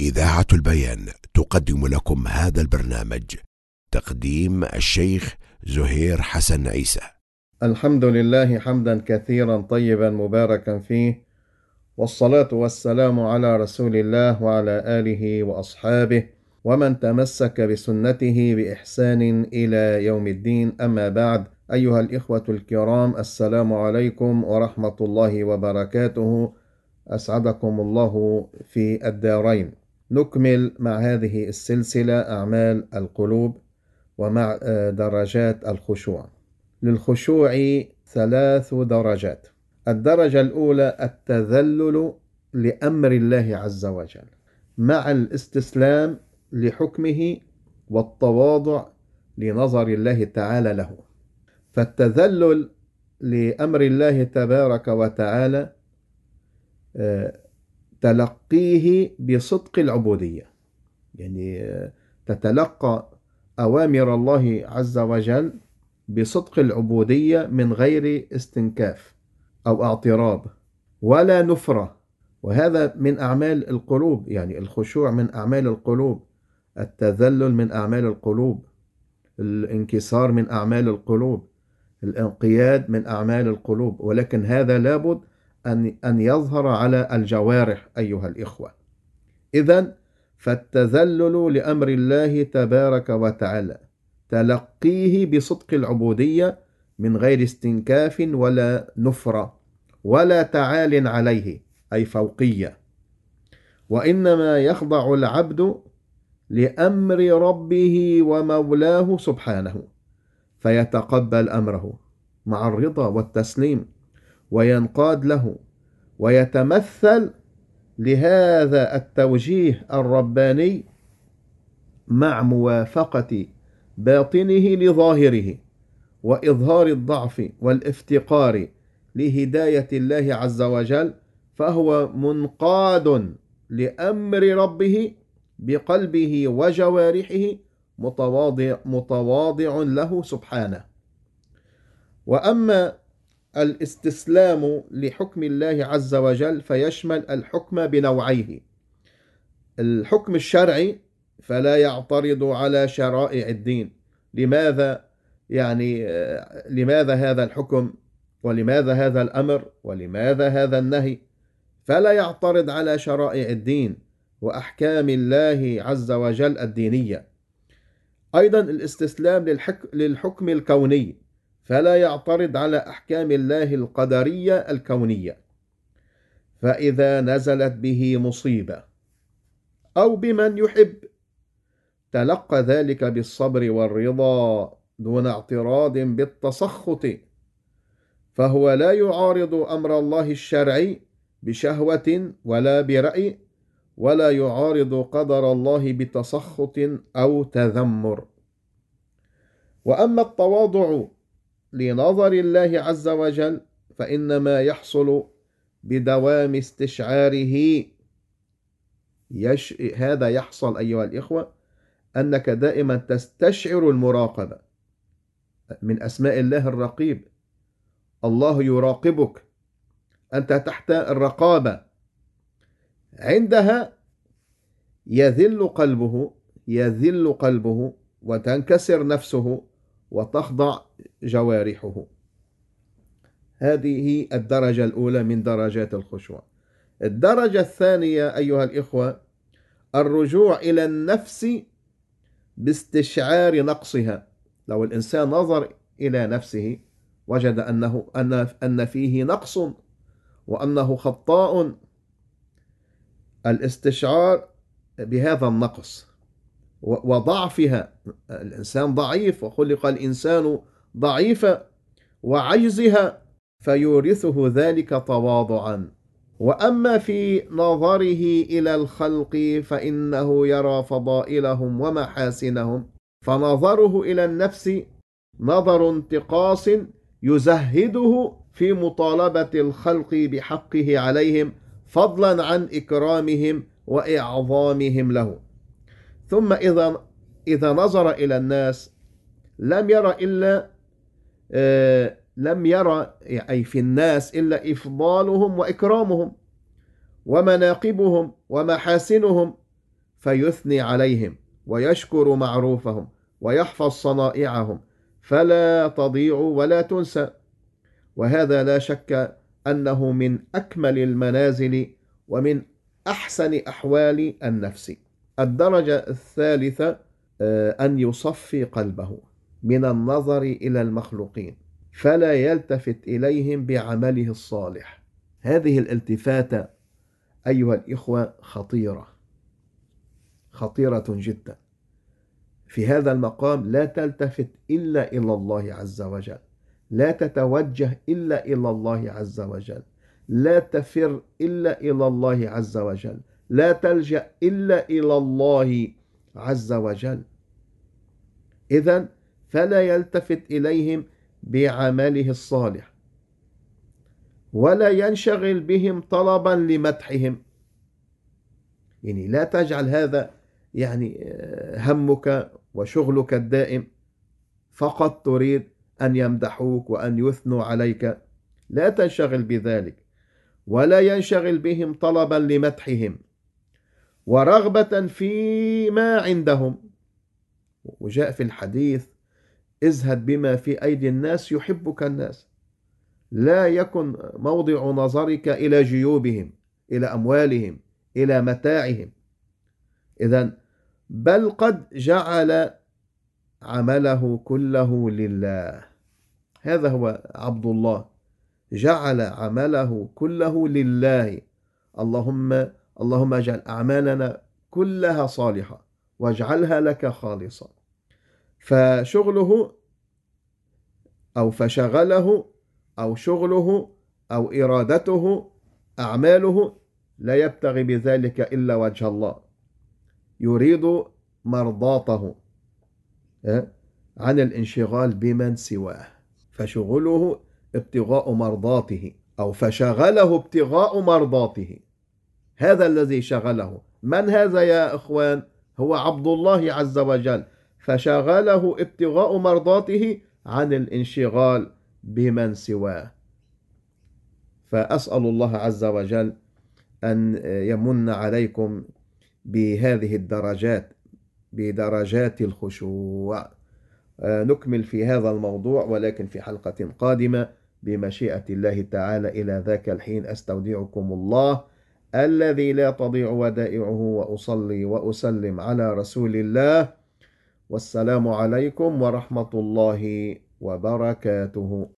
إذاعة البيان تقدم لكم هذا البرنامج تقديم الشيخ زهير حسن عيسى. الحمد لله حمدا كثيرا طيبا مباركا فيه والصلاة والسلام على رسول الله وعلى آله وأصحابه ومن تمسك بسنته بإحسان إلى يوم الدين أما بعد. أيها الإخوة الكرام السلام عليكم ورحمة الله وبركاته. أسعدكم الله في الدارين. نكمل مع هذه السلسلة أعمال القلوب ومع درجات الخشوع. للخشوع ثلاث درجات. الدرجة الأولى التذلل لأمر الله عز وجل مع الاستسلام لحكمه والتواضع لنظر الله تعالى له. فالتذلل لأمر الله تبارك وتعالى تلقيه بصدق العبودية. يعني تتلقى أوامر الله عز وجل بصدق العبودية من غير استنكاف أو اعتراض ولا نفرة. وهذا من أعمال القلوب يعني الخشوع من أعمال القلوب التذلل من أعمال القلوب الانكسار من أعمال القلوب الانقياد من أعمال القلوب. ولكن هذا لابد أن أن يظهر على الجوارح أيها الإخوة. إذا فالتذلل لأمر الله تبارك وتعالى تلقيه بصدق العبودية من غير استنكاف ولا نفرة ولا تعال عليه أي فوقية. وإنما يخضع العبد لأمر ربه ومولاه سبحانه فيتقبل أمره مع الرضا والتسليم. وينقاد له ويتمثل لهذا التوجيه الرباني مع موافقة باطنه لظاهره وإظهار الضعف والافتقار لهداية الله عز وجل فهو منقاد لأمر ربه بقلبه وجوارحه متواضع متواضع له سبحانه. وأما الاستسلام لحكم الله عز وجل فيشمل الحكم بنوعيه. الحكم الشرعي فلا يعترض على شرائع الدين. لماذا؟ يعني لماذا هذا الحكم؟ ولماذا هذا الأمر؟ ولماذا هذا النهي؟ فلا يعترض على شرائع الدين وأحكام الله عز وجل الدينية. أيضا الاستسلام للحكم الكوني. فلا يعترض على أحكام الله القدرية الكونية. فإذا نزلت به مصيبة أو بمن يحب تلقى ذلك بالصبر والرضا دون اعتراض بالتسخط فهو لا يعارض أمر الله الشرعي بشهوة ولا برأي ولا يعارض قدر الله بتسخط أو تذمر. وأما التواضع لنظر الله عز وجل فإنما يحصل بدوام استشعاره. يش... هذا يحصل أيها الإخوة أنك دائما تستشعر المراقبة. من أسماء الله الرقيب. الله يراقبك. أنت تحت الرقابة. عندها يذل قلبه يذل قلبه وتنكسر نفسه. وتخضع جوارحه. هذه الدرجة الأولى من درجات الخشوع. الدرجة الثانية أيها الإخوة الرجوع إلى النفس باستشعار نقصها. لو الإنسان نظر إلى نفسه وجد أنه أن فيه نقص وأنه خطاء الاستشعار بهذا النقص وضعفها. الإنسان ضعيف وخلق الإنسان ضعيفا وعجزها فيورثه ذلك تواضعا. وأما في نظره إلى الخلق فإنه يرى فضائلهم ومحاسنهم. فنظره إلى النفس نظر انتقاص يزهده في مطالبة الخلق بحقه عليهم فضلا عن إكرامهم وإعظامهم له. ثم إذا إذا نظر إلى الناس لم يرى إلا آه لم يرى أي في الناس إلا إفضالهم وإكرامهم ومناقبهم ومحاسنهم فيثني عليهم ويشكر معروفهم ويحفظ صنائعهم فلا تضيع ولا تنسى. وهذا لا شك أنه من أكمل المنازل ومن أحسن أحوال النفس. الدرجة الثالثة آه، أن يصفي قلبه من النظر إلى المخلوقين فلا يلتفت إليهم بعمله الصالح. هذه الالتفاته أيها الإخوة خطيرة خطيرة جدا. في هذا المقام لا تلتفت إلا إلى الله عز وجل لا تتوجه إلا إلى الله عز وجل لا تفر إلا إلى الله عز وجل لا تلجأ إلا إلى الله عز وجل. اذا فلا يلتفت إليهم بعمله الصالح ولا ينشغل بهم طلبا لمدحهم. يعني لا تجعل هذا يعني همك وشغلك الدائم. فقط تريد أن يمدحوك وأن يثنوا عليك. لا تنشغل بذلك ولا ينشغل بهم طلبا لمدحهم. ورغبة فيما عندهم. وجاء في الحديث ازهد بما في أيدي الناس يحبك الناس. لا يكن موضع نظرك إلى جيوبهم إلى أموالهم إلى متاعهم. إذا بل قد جعل عمله كله لله. هذا هو عبد الله. جعل عمله كله لله. اللهم اللهم اجعل أعمالنا كلها صالحة واجعلها لك خالصة. فشغله أو فشغله أو شغله أو إرادته أعماله لا يبتغي بذلك إلا وجه الله. يريد مرضاته عن الانشغال بمن سواه. فشغله ابتغاء مرضاته أو فشغله ابتغاء مرضاته. هذا الذي شغله. من هذا يا إخوان؟ هو عبد الله عز وجل. فشغله ابتغاء مرضاته عن الانشغال بمن سواه. فأسأل الله عز وجل أن يمن عليكم بهذه الدرجات بدرجات الخشوع. آه، نكمل في هذا الموضوع ولكن في حلقة قادمة بمشيئة الله تعالى إلى ذاك الحين. أستودعكم الله الذي لا تضيع ودائعه وأصلي وأسلم على رسول الله. والسلام عليكم ورحمة الله وبركاته.